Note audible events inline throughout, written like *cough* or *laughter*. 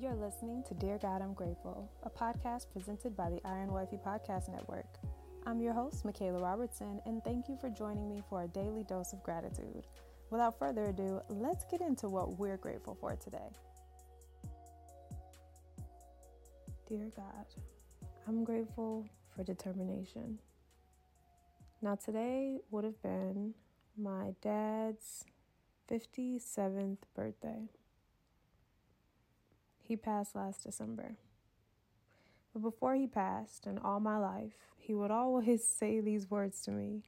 You're listening to Dear God, I'm Grateful, a podcast presented by the Iron Wifey Podcast Network. I'm your host, Michaela Robertson, and thank you for joining me for a daily dose of gratitude. Without further ado, let's get into what we're grateful for today. Dear God, I'm grateful for determination. Now, today would have been my dad's 57th birthday. He passed last December. But before he passed, and all my life, he would always *laughs* say these words to me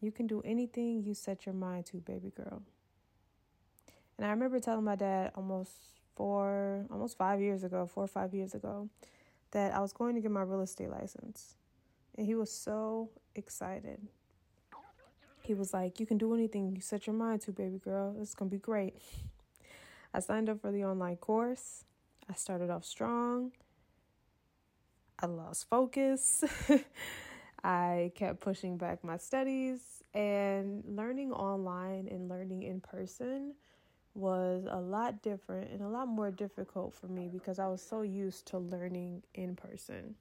You can do anything you set your mind to, baby girl. And I remember telling my dad almost four, almost five years ago, four or five years ago, that I was going to get my real estate license. And he was so excited. He was like, You can do anything you set your mind to, baby girl. It's going to be great. I signed up for the online course. I started off strong. I lost focus. *laughs* I kept pushing back my studies, and learning online and learning in person was a lot different and a lot more difficult for me because I was so used to learning in person.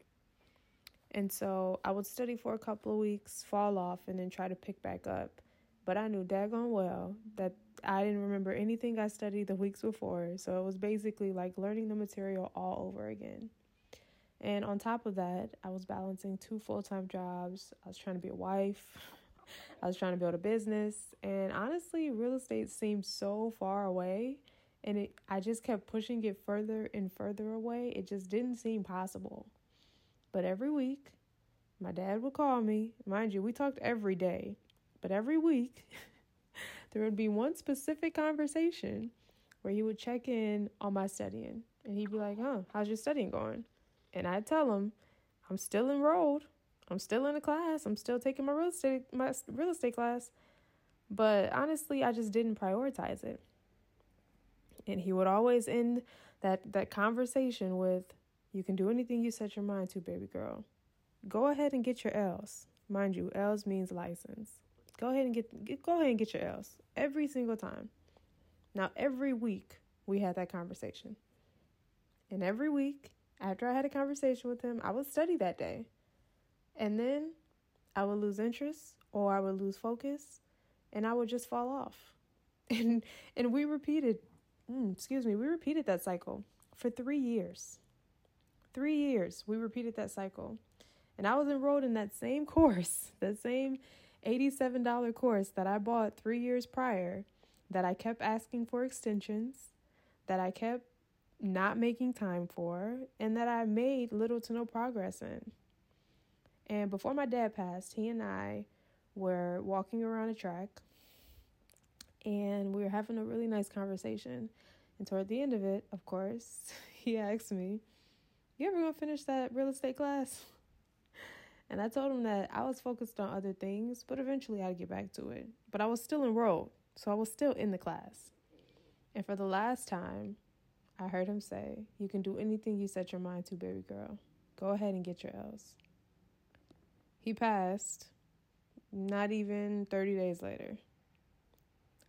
And so I would study for a couple of weeks, fall off, and then try to pick back up. But I knew daggone well that I didn't remember anything I studied the weeks before. So it was basically like learning the material all over again. And on top of that, I was balancing two full time jobs. I was trying to be a wife. *laughs* I was trying to build a business. And honestly, real estate seemed so far away. And it, I just kept pushing it further and further away. It just didn't seem possible. But every week, my dad would call me. Mind you, we talked every day. But every week, *laughs* there would be one specific conversation where he would check in on my studying. And he'd be like, huh, how's your studying going? And I'd tell him, I'm still enrolled. I'm still in the class. I'm still taking my real estate my real estate class. But honestly, I just didn't prioritize it. And he would always end that that conversation with, "You can do anything you set your mind to, baby girl. Go ahead and get your L's. Mind you, L's means license. Go ahead and get, get go ahead and get your L's every single time. Now every week we had that conversation. And every week after I had a conversation with him, I would study that day. And then I would lose interest or I would lose focus and I would just fall off. *laughs* And and we repeated mm, excuse me, we repeated that cycle for 3 years. 3 years we repeated that cycle. And I was enrolled in that same *laughs* course, that same $87 course that I bought three years prior, that I kept asking for extensions, that I kept not making time for, and that I made little to no progress in. And before my dad passed, he and I were walking around a track and we were having a really nice conversation. And toward the end of it, of course, *laughs* he asked me, You ever gonna finish that real estate class? And I told him that I was focused on other things, but eventually I'd get back to it. But I was still enrolled, so I was still in the class. And for the last time, I heard him say, You can do anything you set your mind to, baby girl. Go ahead and get your L's. He passed not even 30 days later.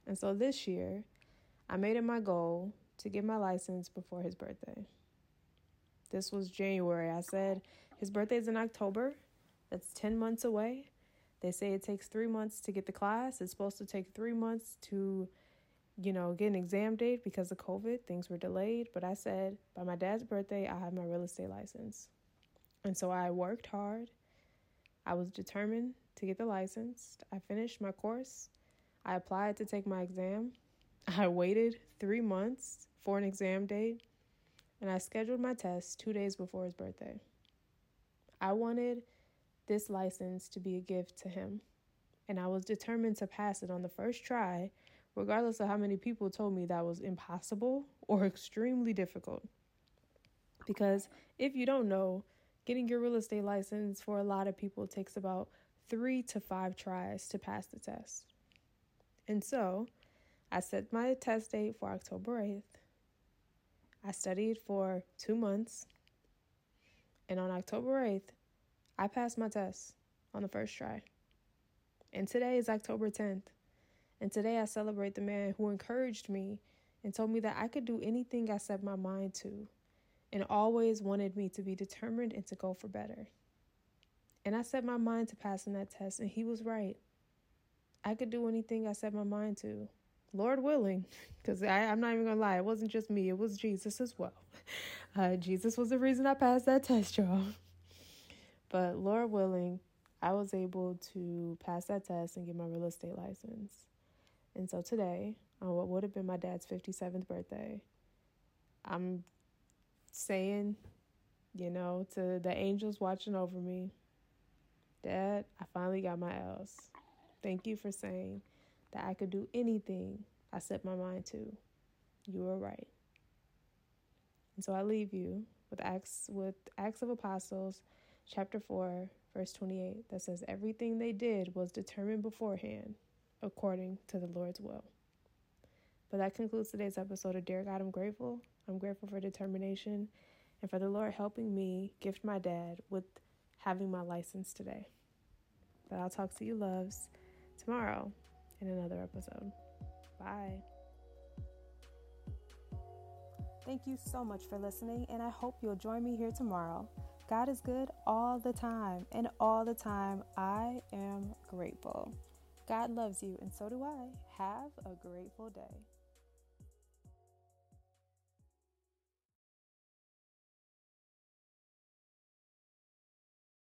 And so this year, I made it my goal to get my license before his birthday. This was January. I said his birthday is in October, that's 10 months away. They say it takes three months to get the class. It's supposed to take three months to, you know, get an exam date because of COVID. Things were delayed. But I said by my dad's birthday, I have my real estate license. And so I worked hard. I was determined to get the license. I finished my course. I applied to take my exam. I waited three months for an exam date. And I scheduled my test two days before his birthday. I wanted this license to be a gift to him. And I was determined to pass it on the first try, regardless of how many people told me that was impossible or *laughs* extremely difficult. Because if you don't know, getting your real estate license for a lot of people takes about three to five tries to pass the test. And so I set my test date for October 8th. I studied for two months. And on October 8th, I passed my test on the first try. And today is October 10th. And today I celebrate the man who encouraged me and told me that I could do anything I set my mind to and always wanted me to be determined and to go for better. And I set my mind to passing that test, and he was right. I could do anything I set my mind to, Lord willing, *laughs* because I'm not even gonna lie, it wasn't just me, it was Jesus as well. *laughs* Uh, Jesus was the reason I passed that test, y'all. But Lord willing, I was able to pass that test and get my real estate license. And so today, on what would have been my dad's 57th birthday, I'm saying, you know, to the angels watching over me, Dad, I finally got my L's. Thank you for saying that I could do anything I set my mind to. You were right. And so I leave you with Acts with Acts of Apostles, chapter 4, verse 28, that says everything they did was determined beforehand according to the Lord's will. But that concludes today's episode of Dear God, I'm grateful. I'm grateful for determination and for the Lord helping me gift my dad with having my license today. But I'll talk to you, loves, tomorrow in another episode. Bye. Thank you so much for listening, and I hope you'll join me here tomorrow. God is good all the time, and all the time I am grateful. God loves you, and so do I. Have a grateful day.